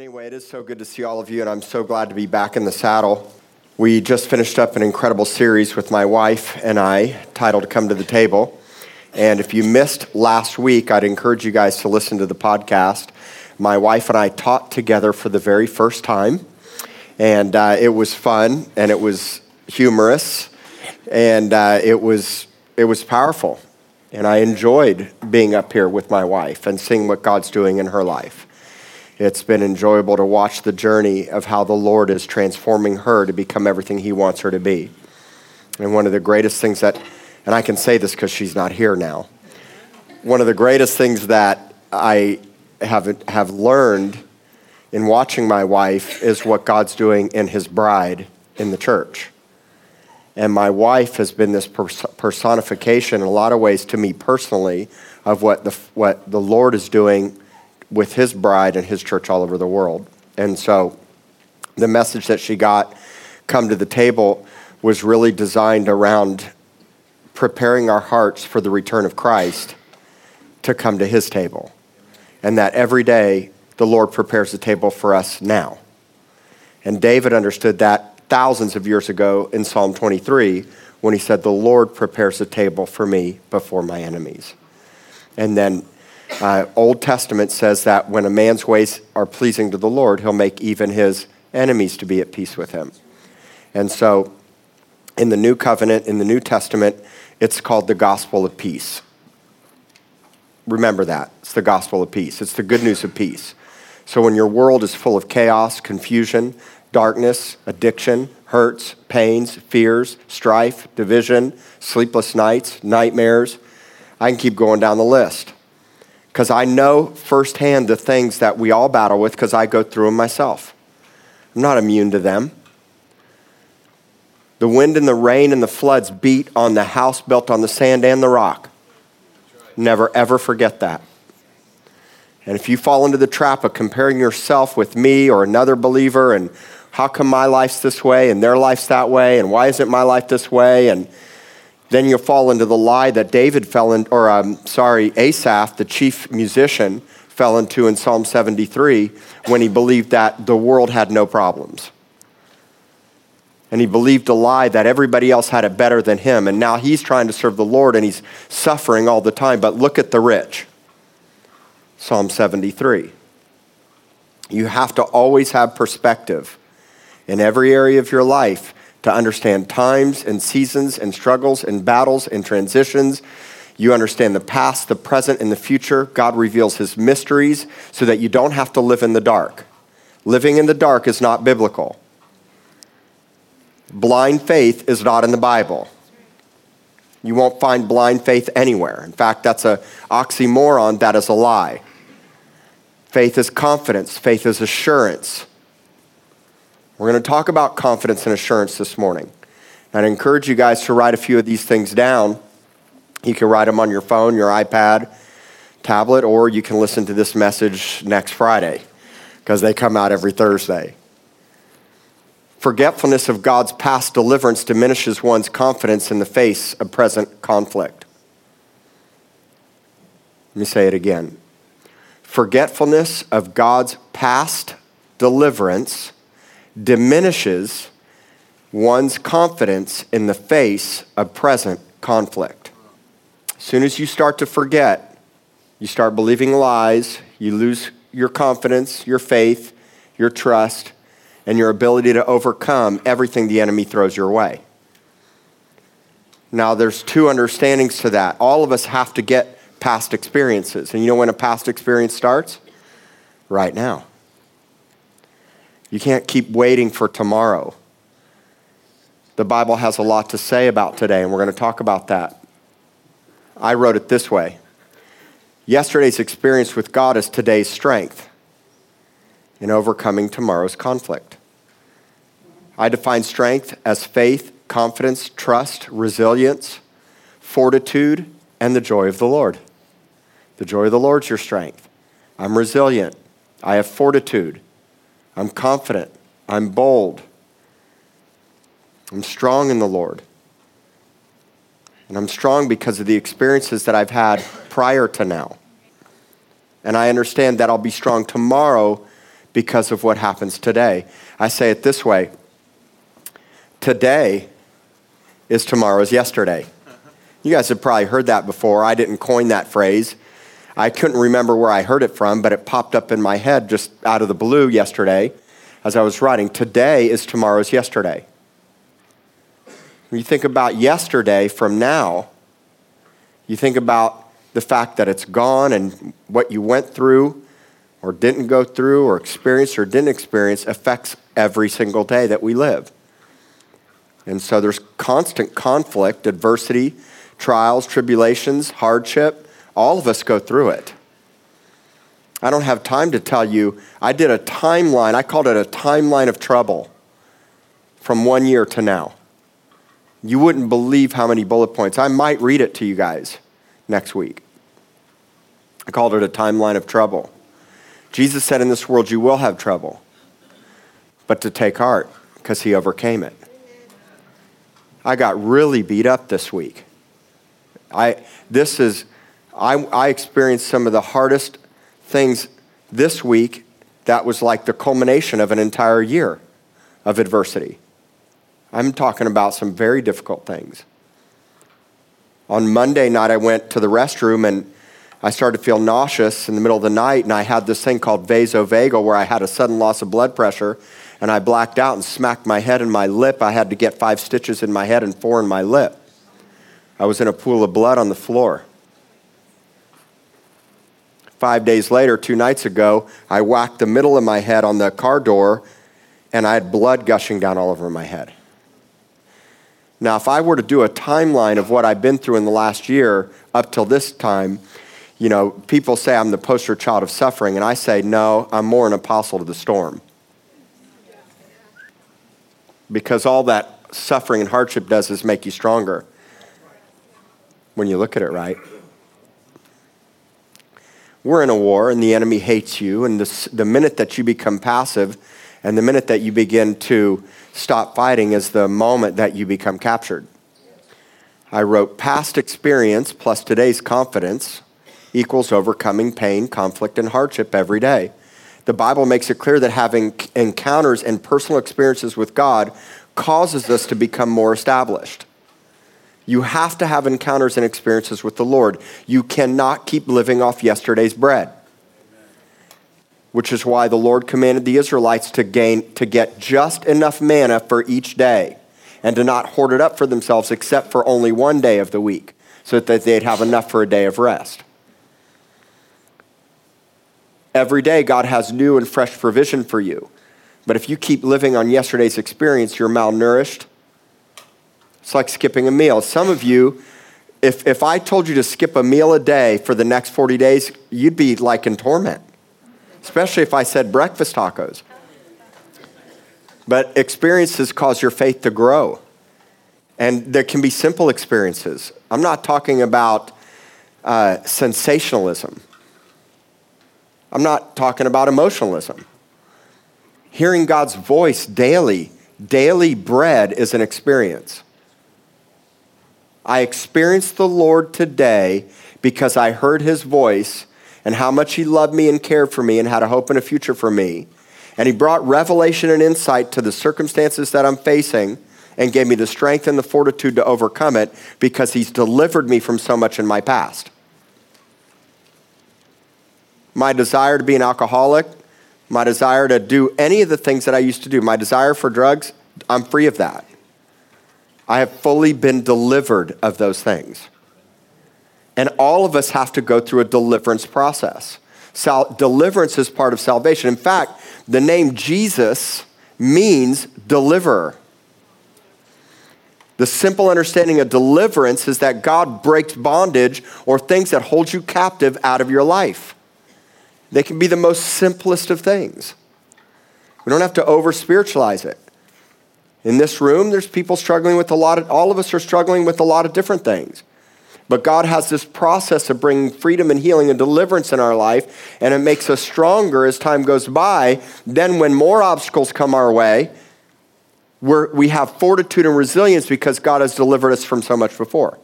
Anyway, it is so good to see all of you, and I'm so glad to be back in the saddle. We just finished up an incredible series with my wife and I titled Come to the Table. And if you missed last week, I'd encourage you guys to listen to the podcast. My wife and I taught together for the very first time, and uh, it was fun and it was humorous and uh, it was it was powerful. And I enjoyed being up here with my wife and seeing what God's doing in her life. It's been enjoyable to watch the journey of how the Lord is transforming her to become everything He wants her to be. And one of the greatest things that, and I can say this because she's not here now, one of the greatest things that I have, have learned in watching my wife is what God's doing in His bride in the church. And my wife has been this personification in a lot of ways to me personally of what the, what the Lord is doing with his bride and his church all over the world. And so the message that she got, Come to the Table, was really designed around preparing our hearts for the return of Christ to come to his table. And that every day the Lord prepares the table for us now. And David understood that thousands of years ago in Psalm 23 when he said, The Lord prepares a table for me before my enemies. And then uh, Old Testament says that when a man's ways are pleasing to the Lord, he'll make even his enemies to be at peace with him. And so in the New Covenant, in the New Testament, it's called the gospel of peace. Remember that. It's the gospel of peace. It's the good news of peace. So when your world is full of chaos, confusion, darkness, addiction, hurts, pains, fears, strife, division, sleepless nights, nightmares, I can keep going down the list because I know firsthand the things that we all battle with because I go through them myself. I'm not immune to them. The wind and the rain and the floods beat on the house built on the sand and the rock. Never, ever forget that. And if you fall into the trap of comparing yourself with me or another believer and how come my life's this way and their life's that way and why isn't my life this way and then you'll fall into the lie that David fell in, or I'm um, sorry, Asaph, the chief musician, fell into in Psalm 73 when he believed that the world had no problems. And he believed a lie that everybody else had it better than him. And now he's trying to serve the Lord and he's suffering all the time. But look at the rich. Psalm 73. You have to always have perspective in every area of your life to understand times and seasons and struggles and battles and transitions. You understand the past, the present, and the future. God reveals his mysteries so that you don't have to live in the dark. Living in the dark is not biblical. Blind faith is not in the Bible. You won't find blind faith anywhere. In fact, that's an oxymoron, that is a lie. Faith is confidence, faith is assurance. We're going to talk about confidence and assurance this morning. I'd encourage you guys to write a few of these things down. You can write them on your phone, your iPad, tablet, or you can listen to this message next Friday because they come out every Thursday. Forgetfulness of God's past deliverance diminishes one's confidence in the face of present conflict. Let me say it again. Forgetfulness of God's past deliverance diminishes one's confidence in the face of present conflict. As soon as you start to forget, you start believing lies, you lose your confidence, your faith, your trust, and your ability to overcome everything the enemy throws your way. Now, there's two understandings to that. All of us have to get past experiences. And you know when a past experience starts? Right now. You can't keep waiting for tomorrow. The Bible has a lot to say about today, and we're going to talk about that. I wrote it this way Yesterday's experience with God is today's strength in overcoming tomorrow's conflict. I define strength as faith, confidence, trust, resilience, fortitude, and the joy of the Lord. The joy of the Lord is your strength. I'm resilient. I have fortitude. I'm confident. I'm bold. I'm strong in the Lord. And I'm strong because of the experiences that I've had prior to now. And I understand that I'll be strong tomorrow because of what happens today. I say it this way today is tomorrow's yesterday. You guys have probably heard that before. I didn't coin that phrase. I couldn't remember where I heard it from, but it popped up in my head just out of the blue yesterday as I was writing. Today is tomorrow's yesterday. When you think about yesterday from now, you think about the fact that it's gone and what you went through or didn't go through or experienced or didn't experience affects every single day that we live. And so there's constant conflict, adversity, trials, tribulations, hardship. All of us go through it. I don't have time to tell you. I did a timeline, I called it a timeline of trouble from one year to now. You wouldn't believe how many bullet points. I might read it to you guys next week. I called it a timeline of trouble. Jesus said, In this world you will have trouble, but to take heart because he overcame it. I got really beat up this week. I, this is, I, I experienced some of the hardest things this week that was like the culmination of an entire year of adversity. I'm talking about some very difficult things. On Monday night, I went to the restroom and I started to feel nauseous in the middle of the night, and I had this thing called vasovagal where I had a sudden loss of blood pressure, and I blacked out and smacked my head and my lip. I had to get five stitches in my head and four in my lip. I was in a pool of blood on the floor. Five days later, two nights ago, I whacked the middle of my head on the car door, and I had blood gushing down all over my head. Now, if I were to do a timeline of what I've been through in the last year up till this time, you know, people say I'm the poster child of suffering, and I say, no, I'm more an apostle to the storm. Because all that suffering and hardship does is make you stronger when you look at it right. We're in a war, and the enemy hates you, and the, the minute that you become passive, and the minute that you begin to stop fighting is the moment that you become captured. I wrote past experience plus today's confidence equals overcoming pain, conflict, and hardship every day. The Bible makes it clear that having encounters and personal experiences with God causes us to become more established. You have to have encounters and experiences with the Lord. You cannot keep living off yesterday's bread. Which is why the Lord commanded the Israelites to gain to get just enough manna for each day and to not hoard it up for themselves except for only one day of the week so that they'd have enough for a day of rest. Every day, God has new and fresh provision for you. But if you keep living on yesterday's experience, you're malnourished. It's like skipping a meal. Some of you, if, if I told you to skip a meal a day for the next 40 days, you'd be like in torment, especially if I said breakfast tacos. But experiences cause your faith to grow. And there can be simple experiences. I'm not talking about uh, sensationalism. I'm not talking about emotionalism. Hearing God's voice daily, daily bread is an experience. I experienced the Lord today because I heard his voice and how much he loved me and cared for me and had a hope and a future for me. And he brought revelation and insight to the circumstances that I'm facing and gave me the strength and the fortitude to overcome it because he's delivered me from so much in my past my desire to be an alcoholic, my desire to do any of the things that I used to do, my desire for drugs, I'm free of that. I have fully been delivered of those things. And all of us have to go through a deliverance process. Sal- deliverance is part of salvation. In fact, the name Jesus means deliverer. The simple understanding of deliverance is that God breaks bondage or things that hold you captive out of your life. They can be the most simplest of things. We don't have to over spiritualize it. In this room, there's people struggling with a lot of, all of us are struggling with a lot of different things. But God has this process of bringing freedom and healing and deliverance in our life, and it makes us stronger as time goes by. Then, when more obstacles come our way, we're, we have fortitude and resilience because God has delivered us from so much before.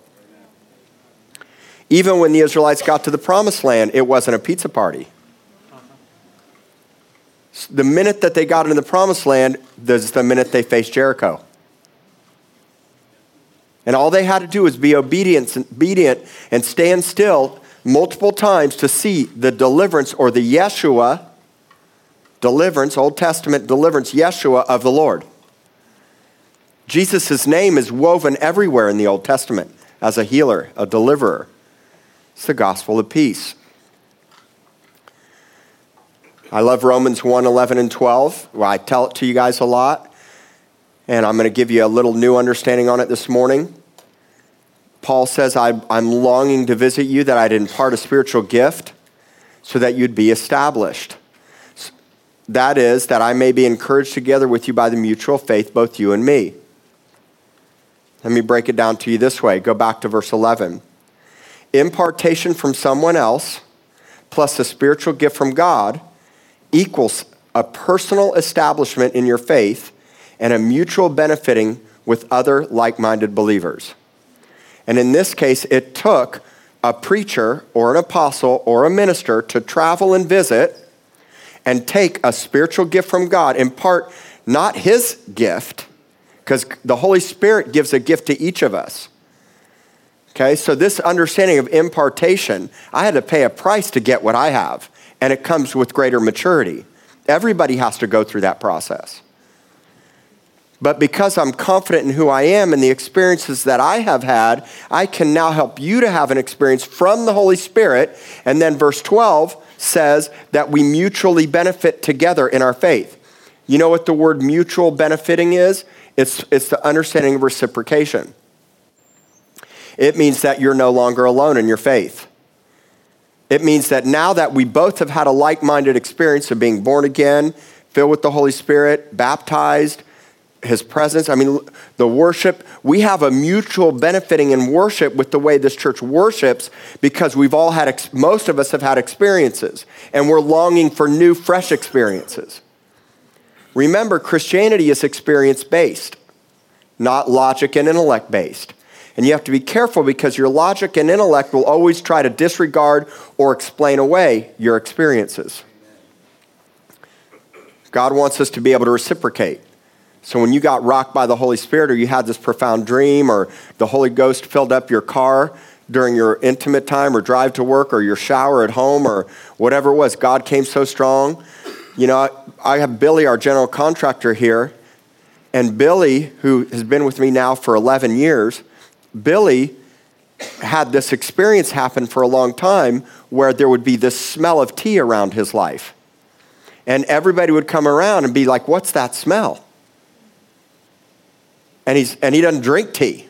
Even when the Israelites got to the promised land, it wasn't a pizza party. The minute that they got into the promised land, this is the minute they faced Jericho. And all they had to do was be obedient, obedient and stand still multiple times to see the deliverance or the Yeshua deliverance, Old Testament deliverance, Yeshua of the Lord. Jesus' name is woven everywhere in the Old Testament as a healer, a deliverer. It's the gospel of peace. I love Romans 1 11 and 12. Well, I tell it to you guys a lot, and I'm going to give you a little new understanding on it this morning. Paul says, I'm longing to visit you that I'd impart a spiritual gift so that you'd be established. That is, that I may be encouraged together with you by the mutual faith, both you and me. Let me break it down to you this way. Go back to verse 11. Impartation from someone else plus a spiritual gift from God equals a personal establishment in your faith and a mutual benefiting with other like minded believers. And in this case, it took a preacher or an apostle or a minister to travel and visit and take a spiritual gift from God, impart not his gift, because the Holy Spirit gives a gift to each of us. Okay, so this understanding of impartation, I had to pay a price to get what I have, and it comes with greater maturity. Everybody has to go through that process. But because I'm confident in who I am and the experiences that I have had, I can now help you to have an experience from the Holy Spirit. And then verse 12 says that we mutually benefit together in our faith. You know what the word mutual benefiting is? It's, it's the understanding of reciprocation. It means that you're no longer alone in your faith. It means that now that we both have had a like minded experience of being born again, filled with the Holy Spirit, baptized, his presence. I mean, the worship, we have a mutual benefiting in worship with the way this church worships because we've all had, most of us have had experiences and we're longing for new, fresh experiences. Remember, Christianity is experience based, not logic and intellect based. And you have to be careful because your logic and intellect will always try to disregard or explain away your experiences. God wants us to be able to reciprocate. So when you got rocked by the Holy Spirit or you had this profound dream or the Holy Ghost filled up your car during your intimate time or drive to work or your shower at home or whatever it was, God came so strong. You know, I have Billy, our general contractor here, and Billy, who has been with me now for 11 years, Billy had this experience happen for a long time where there would be this smell of tea around his life. And everybody would come around and be like, What's that smell? and, he's, and he doesn't drink tea.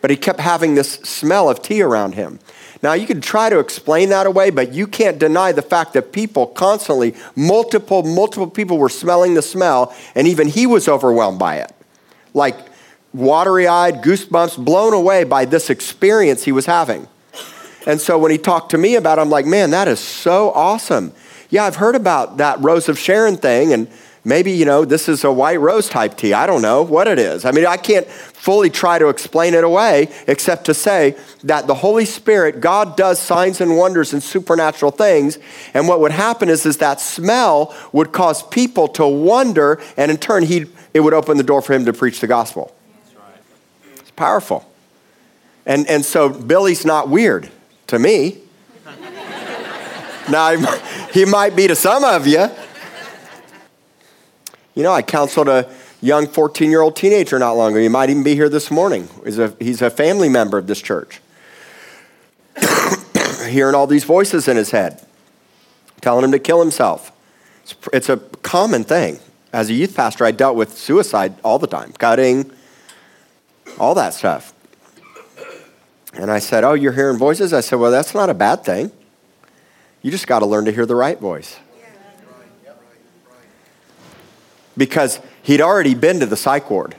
But he kept having this smell of tea around him. Now, you can try to explain that away, but you can't deny the fact that people constantly, multiple, multiple people were smelling the smell, and even he was overwhelmed by it. Like watery eyed, goosebumps, blown away by this experience he was having. And so when he talked to me about it, I'm like, man, that is so awesome. Yeah, I've heard about that Rose of Sharon thing, and Maybe, you know, this is a white rose type tea. I don't know what it is. I mean, I can't fully try to explain it away except to say that the Holy Spirit, God does signs and wonders and supernatural things. And what would happen is, is that smell would cause people to wonder, and in turn, he it would open the door for him to preach the gospel. Powerful. And, and so Billy's not weird to me. now, he might be to some of you. You know, I counseled a young 14 year old teenager not long ago. He might even be here this morning. He's a, he's a family member of this church. Hearing all these voices in his head, telling him to kill himself. It's, it's a common thing. As a youth pastor, I dealt with suicide all the time, cutting, all that stuff. And I said, Oh, you're hearing voices? I said, Well, that's not a bad thing. You just got to learn to hear the right voice because he'd already been to the psych ward.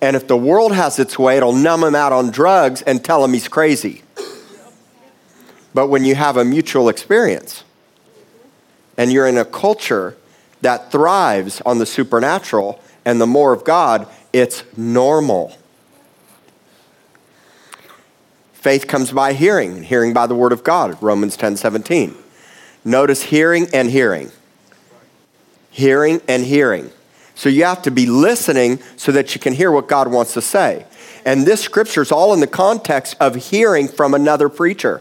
And if the world has its way, it'll numb him out on drugs and tell him he's crazy. But when you have a mutual experience and you're in a culture that thrives on the supernatural and the more of God, it's normal. Faith comes by hearing, and hearing by the word of God, Romans 10 17. Notice hearing and hearing. Hearing and hearing. So you have to be listening so that you can hear what God wants to say. And this scripture is all in the context of hearing from another preacher.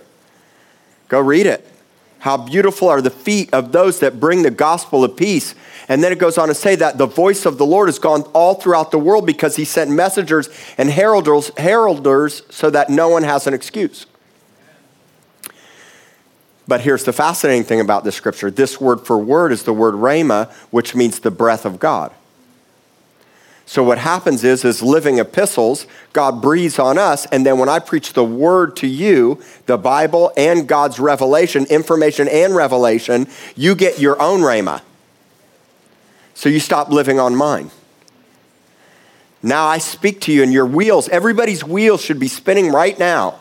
Go read it. How beautiful are the feet of those that bring the gospel of peace. And then it goes on to say that the voice of the Lord has gone all throughout the world because he sent messengers and heralders, heralders so that no one has an excuse. But here's the fascinating thing about this scripture this word for word is the word rhema, which means the breath of God. So what happens is, is living epistles, God breathes on us, and then when I preach the word to you, the Bible and God's revelation, information and revelation, you get your own rhema. So you stop living on mine. Now I speak to you, and your wheels, everybody's wheels should be spinning right now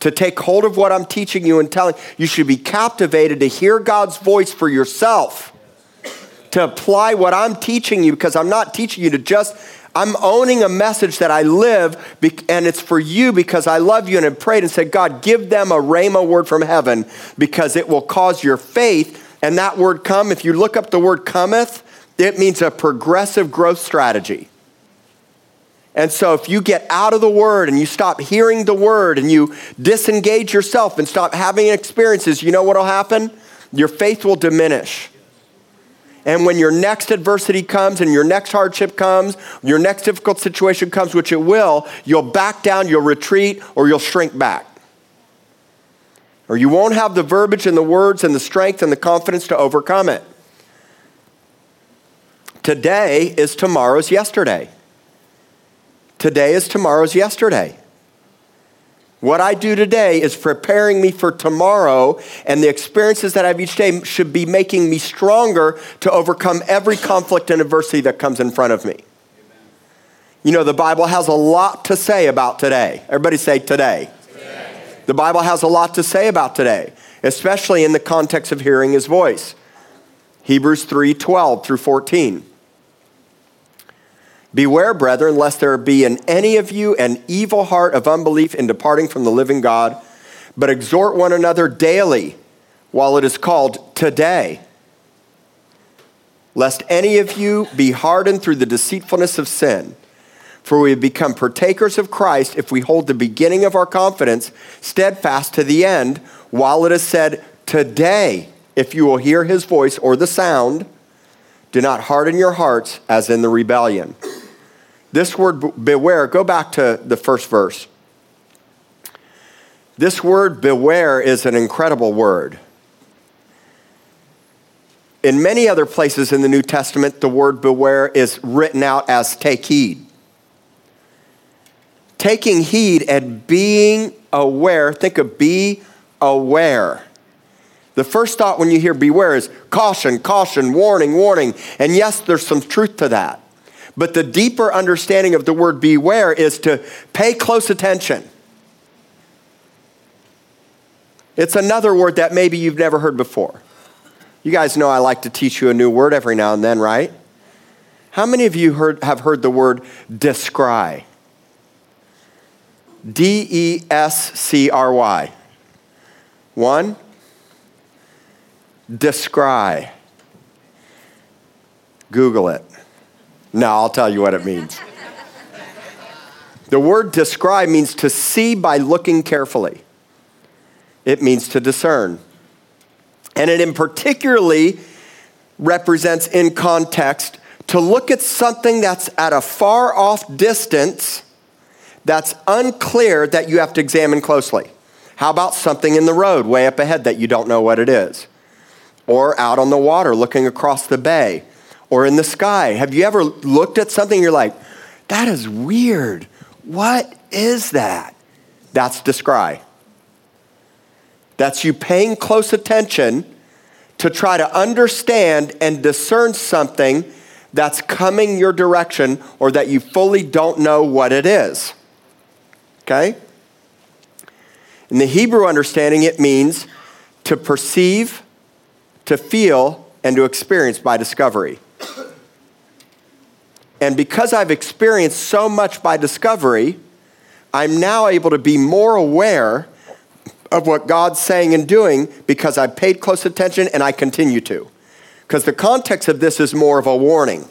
to take hold of what I'm teaching you and telling. You should be captivated to hear God's voice for yourself to apply what I'm teaching you because I'm not teaching you to just, I'm owning a message that I live and it's for you because I love you and have prayed and said, God, give them a rhema word from heaven because it will cause your faith. And that word come, if you look up the word cometh, it means a progressive growth strategy. And so, if you get out of the word and you stop hearing the word and you disengage yourself and stop having experiences, you know what will happen? Your faith will diminish. And when your next adversity comes and your next hardship comes, your next difficult situation comes, which it will, you'll back down, you'll retreat, or you'll shrink back. Or you won't have the verbiage and the words and the strength and the confidence to overcome it. Today is tomorrow's yesterday. Today is tomorrow's yesterday. What I do today is preparing me for tomorrow, and the experiences that I have each day should be making me stronger to overcome every conflict and adversity that comes in front of me. You know, the Bible has a lot to say about today. Everybody say today. today. The Bible has a lot to say about today, especially in the context of hearing his voice. Hebrews 3 12 through 14. Beware, brethren, lest there be in any of you an evil heart of unbelief in departing from the living God, but exhort one another daily while it is called today, lest any of you be hardened through the deceitfulness of sin. For we have become partakers of Christ if we hold the beginning of our confidence steadfast to the end, while it is said, Today, if you will hear his voice or the sound, do not harden your hearts as in the rebellion. This word beware, go back to the first verse. This word beware is an incredible word. In many other places in the New Testament, the word beware is written out as take heed. Taking heed and being aware, think of be aware. The first thought when you hear beware is caution, caution, warning, warning. And yes, there's some truth to that. But the deeper understanding of the word beware is to pay close attention. It's another word that maybe you've never heard before. You guys know I like to teach you a new word every now and then, right? How many of you heard, have heard the word descry? D E S C R Y. One, descry. Google it. No, I'll tell you what it means. the word descry means to see by looking carefully, it means to discern. And it in particularly represents in context to look at something that's at a far off distance that's unclear that you have to examine closely. How about something in the road way up ahead that you don't know what it is? Or out on the water looking across the bay or in the sky. Have you ever looked at something you're like, that is weird. What is that? That's descry. That's you paying close attention to try to understand and discern something that's coming your direction or that you fully don't know what it is. Okay? In the Hebrew understanding, it means to perceive, to feel, and to experience by discovery. And because I've experienced so much by discovery, I'm now able to be more aware of what God's saying and doing because I paid close attention and I continue to. Because the context of this is more of a warning.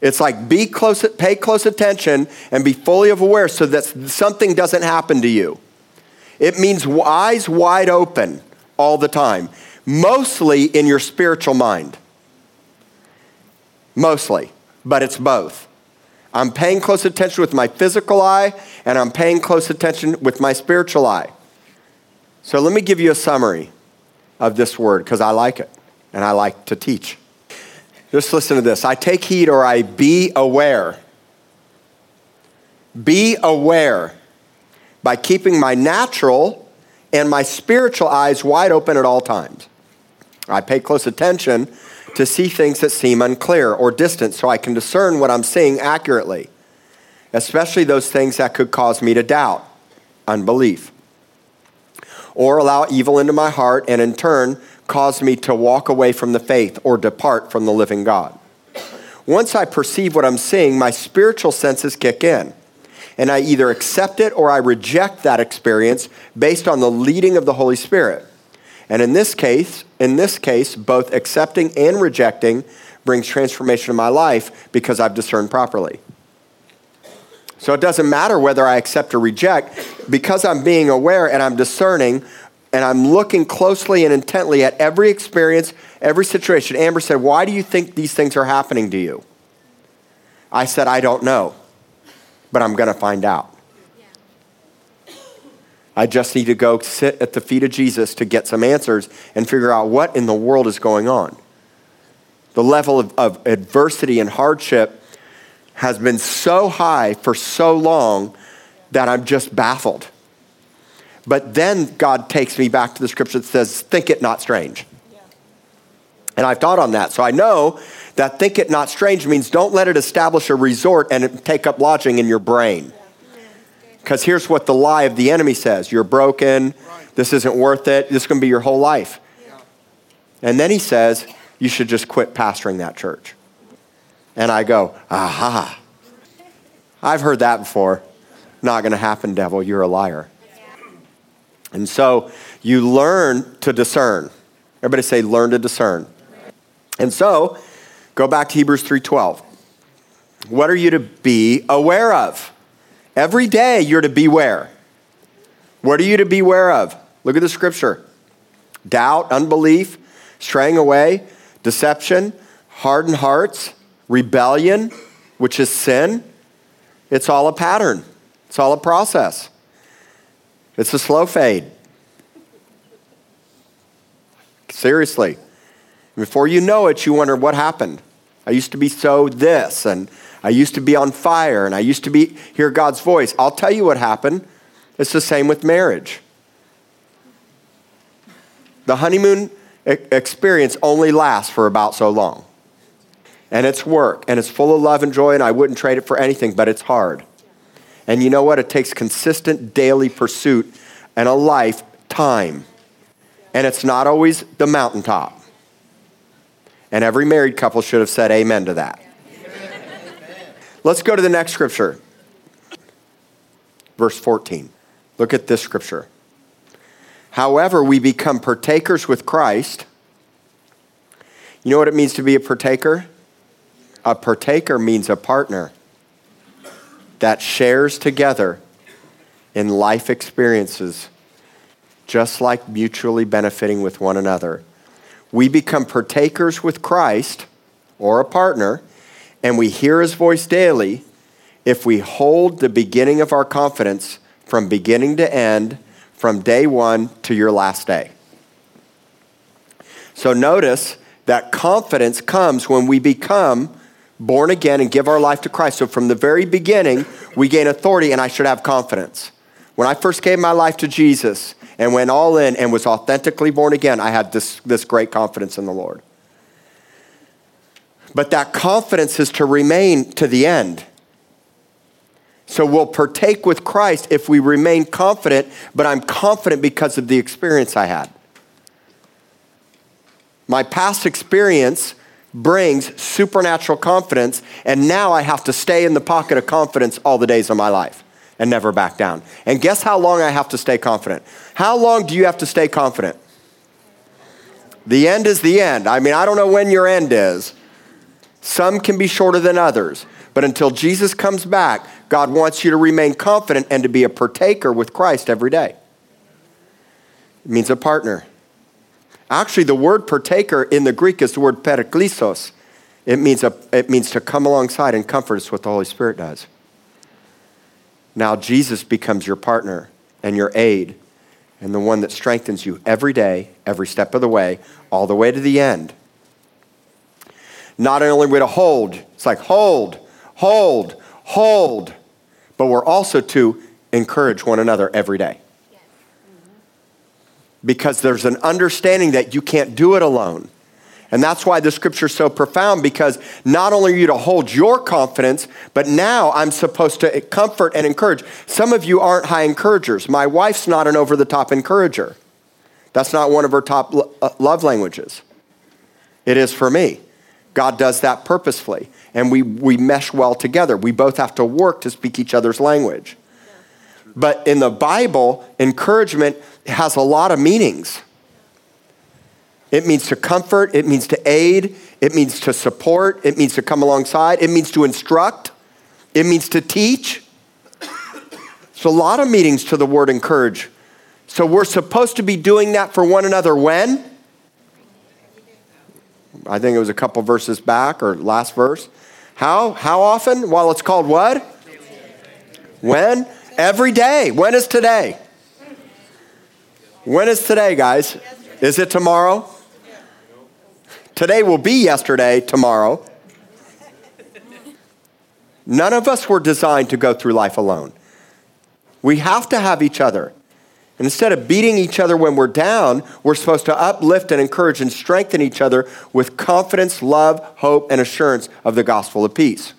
It's like be close, pay close attention and be fully aware so that something doesn't happen to you. It means eyes wide open all the time, mostly in your spiritual mind. Mostly, but it's both. I'm paying close attention with my physical eye, and I'm paying close attention with my spiritual eye. So let me give you a summary of this word because I like it and I like to teach. Just listen to this I take heed or I be aware. Be aware by keeping my natural and my spiritual eyes wide open at all times. I pay close attention to see things that seem unclear or distant so I can discern what I'm seeing accurately, especially those things that could cause me to doubt, unbelief, or allow evil into my heart and in turn cause me to walk away from the faith or depart from the living God. Once I perceive what I'm seeing, my spiritual senses kick in. And I either accept it or I reject that experience based on the leading of the Holy Spirit. And in this case, in this case, both accepting and rejecting brings transformation in my life because I've discerned properly. So it doesn't matter whether I accept or reject, because I'm being aware and I'm discerning and I'm looking closely and intently at every experience, every situation. Amber said, Why do you think these things are happening to you? I said, I don't know, but I'm going to find out. I just need to go sit at the feet of Jesus to get some answers and figure out what in the world is going on. The level of, of adversity and hardship has been so high for so long that I'm just baffled. But then God takes me back to the scripture that says, Think it not strange. And I've thought on that. So I know that think it not strange means don't let it establish a resort and take up lodging in your brain. Because here's what the lie of the enemy says you're broken, this isn't worth it, this is going to be your whole life. And then he says, you should just quit pastoring that church. And I go, aha. I've heard that before. Not going to happen, devil. You're a liar. And so you learn to discern. Everybody say learn to discern. And so go back to Hebrews 3:12. What are you to be aware of? Every day you're to beware. What are you to beware of? Look at the scripture. Doubt, unbelief, straying away, deception, hardened hearts, rebellion, which is sin. It's all a pattern. It's all a process. It's a slow fade. Seriously. Before you know it, you wonder what happened. I used to be so this, and I used to be on fire, and I used to be hear God's voice. I'll tell you what happened. It's the same with marriage. The honeymoon experience only lasts for about so long. And it's work, and it's full of love and joy, and I wouldn't trade it for anything, but it's hard. And you know what? It takes consistent daily pursuit and a lifetime. And it's not always the mountaintop. And every married couple should have said amen to that. Let's go to the next scripture. Verse 14. Look at this scripture. However, we become partakers with Christ. You know what it means to be a partaker? A partaker means a partner that shares together in life experiences, just like mutually benefiting with one another. We become partakers with Christ or a partner, and we hear his voice daily if we hold the beginning of our confidence from beginning to end, from day one to your last day. So notice that confidence comes when we become born again and give our life to Christ. So from the very beginning, we gain authority, and I should have confidence. When I first gave my life to Jesus and went all in and was authentically born again, I had this, this great confidence in the Lord. But that confidence is to remain to the end. So we'll partake with Christ if we remain confident, but I'm confident because of the experience I had. My past experience brings supernatural confidence, and now I have to stay in the pocket of confidence all the days of my life. and never back down. And guess how long I have to stay confident? How long do you have to stay confident? The end is the end. I mean, I don't know when your end is. Some can be shorter than others. But until Jesus comes back, God wants you to remain confident and to be a partaker with Christ every day. It means a partner. Actually, the word partaker in the Greek is the word parakletos. It means, a, it means to come alongside and comfort us what the Holy Spirit does. Now, Jesus becomes your partner and your aid and the one that strengthens you every day, every step of the way, all the way to the end. Not only are we to hold, it's like hold, hold, hold, but we're also to encourage one another every day. Because there's an understanding that you can't do it alone. And that's why the scripture is so profound because not only are you to hold your confidence, but now I'm supposed to comfort and encourage. Some of you aren't high encouragers. My wife's not an over the top encourager. That's not one of her top uh, love languages. It is for me. God does that purposefully. And we, we mesh well together. We both have to work to speak each other's language. But in the Bible, encouragement has a lot of meanings. It means to comfort, it means to aid, it means to support, it means to come alongside, it means to instruct, it means to teach. So, a lot of meanings to the word encourage. So, we're supposed to be doing that for one another when? I think it was a couple verses back or last verse. How? How often? Well, it's called what? When? Every day. When is today? When is today, guys? Is it tomorrow? Today will be yesterday, tomorrow. None of us were designed to go through life alone. We have to have each other. And instead of beating each other when we're down, we're supposed to uplift and encourage and strengthen each other with confidence, love, hope, and assurance of the gospel of peace.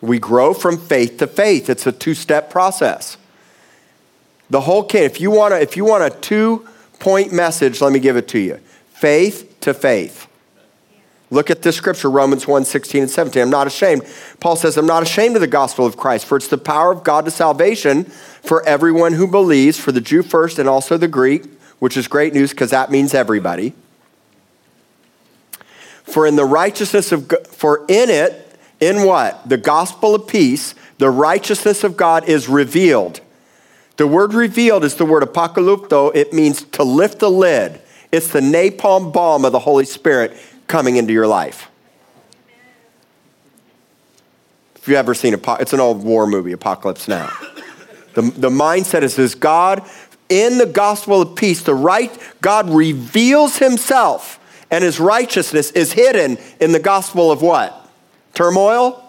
We grow from faith to faith. It's a two step process. The whole kit, if you want a, if you want a two point message, let me give it to you faith to faith. Look at this scripture, Romans 1 16 and 17. I'm not ashamed. Paul says, I'm not ashamed of the gospel of Christ, for it's the power of God to salvation for everyone who believes, for the Jew first and also the Greek, which is great news because that means everybody. For in the righteousness of for in it, in what? The gospel of peace, the righteousness of God is revealed. The word revealed is the word apocalypto. It means to lift the lid. It's the napalm bomb of the Holy Spirit coming into your life. If you've ever seen, it's an old war movie, Apocalypse Now. The, the mindset is this God, in the gospel of peace, the right, God reveals himself and his righteousness is hidden in the gospel of what? Turmoil?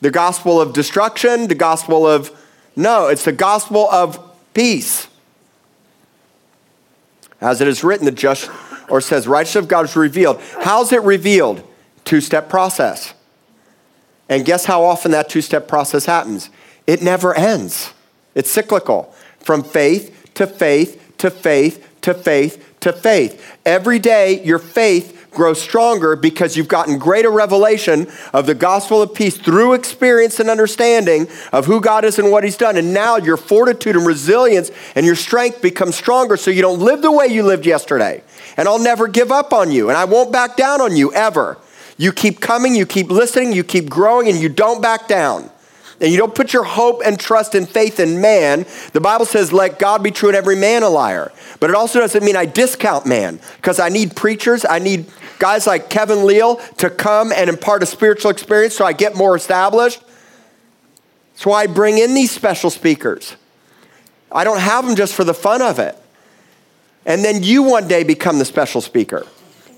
The gospel of destruction? The gospel of, no, it's the gospel of peace. As it is written, the just, or says, righteousness of God is revealed. How's it revealed? Two step process. And guess how often that two step process happens? It never ends. It's cyclical from faith to faith to faith to faith to faith. Every day, your faith grow stronger because you've gotten greater revelation of the gospel of peace through experience and understanding of who God is and what He's done. And now your fortitude and resilience and your strength become stronger so you don't live the way you lived yesterday. And I'll never give up on you, and I won't back down on you ever. You keep coming, you keep listening, you keep growing, and you don't back down and you don't put your hope and trust and faith in man, the Bible says, let God be true and every man a liar. But it also doesn't mean I discount man because I need preachers, I need guys like Kevin Leal to come and impart a spiritual experience so I get more established. That's why I bring in these special speakers. I don't have them just for the fun of it. And then you one day become the special speaker.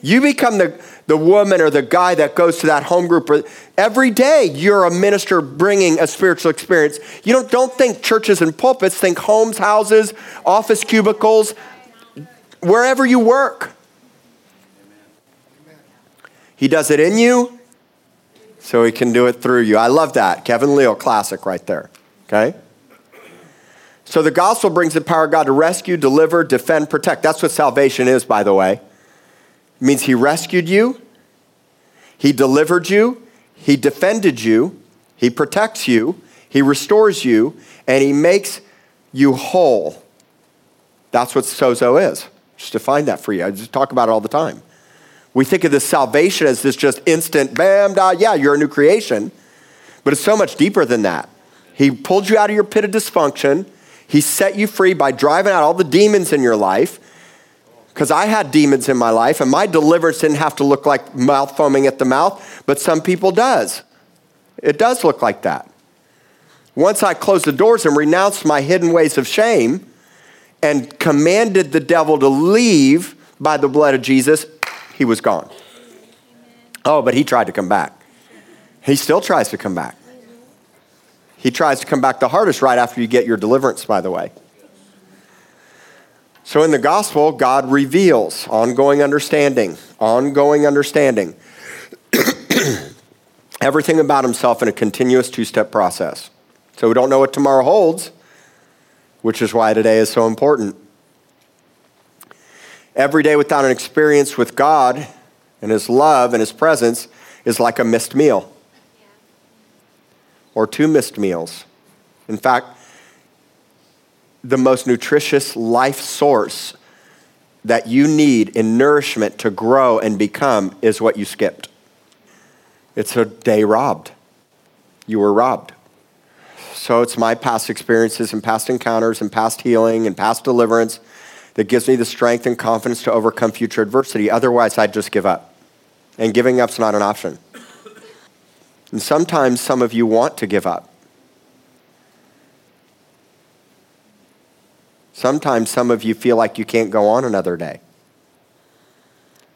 You become the, the woman or the guy that goes to that home group. Every day you're a minister bringing a spiritual experience. You don't, don't think churches and pulpits, think homes, houses, office cubicles, wherever you work. He does it in you, so he can do it through you. I love that. Kevin Leal, classic right there. Okay? So the gospel brings the power of God to rescue, deliver, defend, protect. That's what salvation is, by the way. It means he rescued you, he delivered you, he defended you, He protects you, He restores you, and He makes you whole. That's what sozo is. Just define that for you. I just talk about it all the time. We think of this salvation as this just instant, bam, da, yeah, you're a new creation. But it's so much deeper than that. He pulled you out of your pit of dysfunction. He set you free by driving out all the demons in your life. Because I had demons in my life, and my deliverance didn't have to look like mouth foaming at the mouth, but some people does. It does look like that. Once I closed the doors and renounced my hidden ways of shame and commanded the devil to leave by the blood of Jesus, he was gone. Oh, but he tried to come back. He still tries to come back. He tries to come back the hardest right after you get your deliverance, by the way. So in the gospel, God reveals ongoing understanding, ongoing understanding. Everything about himself in a continuous two step process. So we don't know what tomorrow holds, which is why today is so important. Every day without an experience with God and His love and His presence is like a missed meal or two missed meals. In fact, the most nutritious life source that you need in nourishment to grow and become is what you skipped. It's a day robbed. You were robbed. So it's my past experiences and past encounters and past healing and past deliverance that gives me the strength and confidence to overcome future adversity. Otherwise, I'd just give up. And giving up's not an option. And sometimes some of you want to give up. Sometimes some of you feel like you can't go on another day.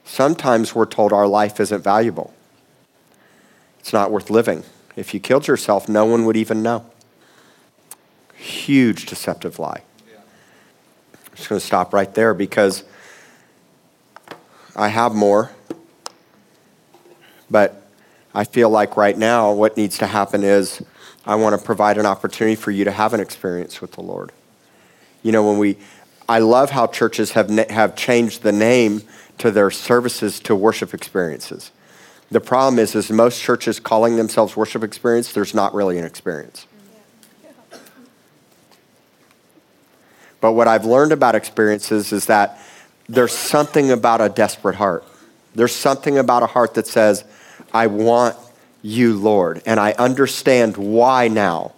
Sometimes we're told our life isn't valuable. It's not worth living. If you killed yourself, no one would even know. Huge deceptive lie. Just going to stop right there because I have more. But I feel like right now what needs to happen is I want to provide an opportunity for you to have an experience with the Lord. You know, when we, I love how churches have, have changed the name to their services to worship experiences. The problem is, is most churches calling themselves worship experience, there's not really an experience. But what I've learned about experiences is that there's something about a desperate heart. There's something about a heart that says, I want you, Lord, and I understand why now.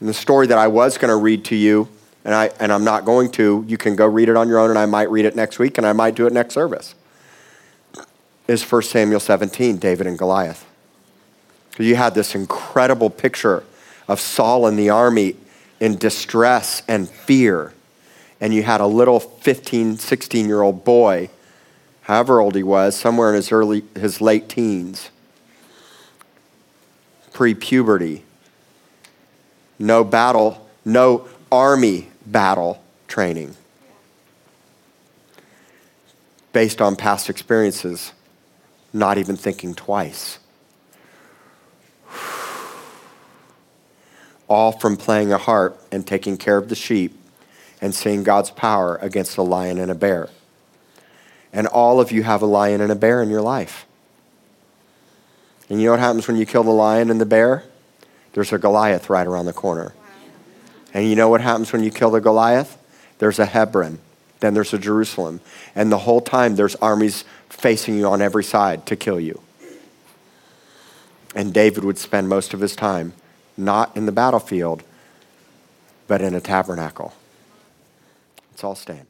And the story that I was going to read to you, and, I, and I'm not going to, you can go read it on your own, and I might read it next week, and I might do it next service, is 1 Samuel 17, David and Goliath. You had this incredible picture of Saul and the army in distress and fear, and you had a little 15, 16 year old boy however old he was, somewhere in his early, his late teens, pre puberty, no battle, no army battle training. Based on past experiences, not even thinking twice. All from playing a harp and taking care of the sheep and seeing God's power against a lion and a bear and all of you have a lion and a bear in your life. And you know what happens when you kill the lion and the bear? There's a Goliath right around the corner. And you know what happens when you kill the Goliath? There's a Hebron. Then there's a Jerusalem. And the whole time there's armies facing you on every side to kill you. And David would spend most of his time not in the battlefield, but in a tabernacle. Let's all stand.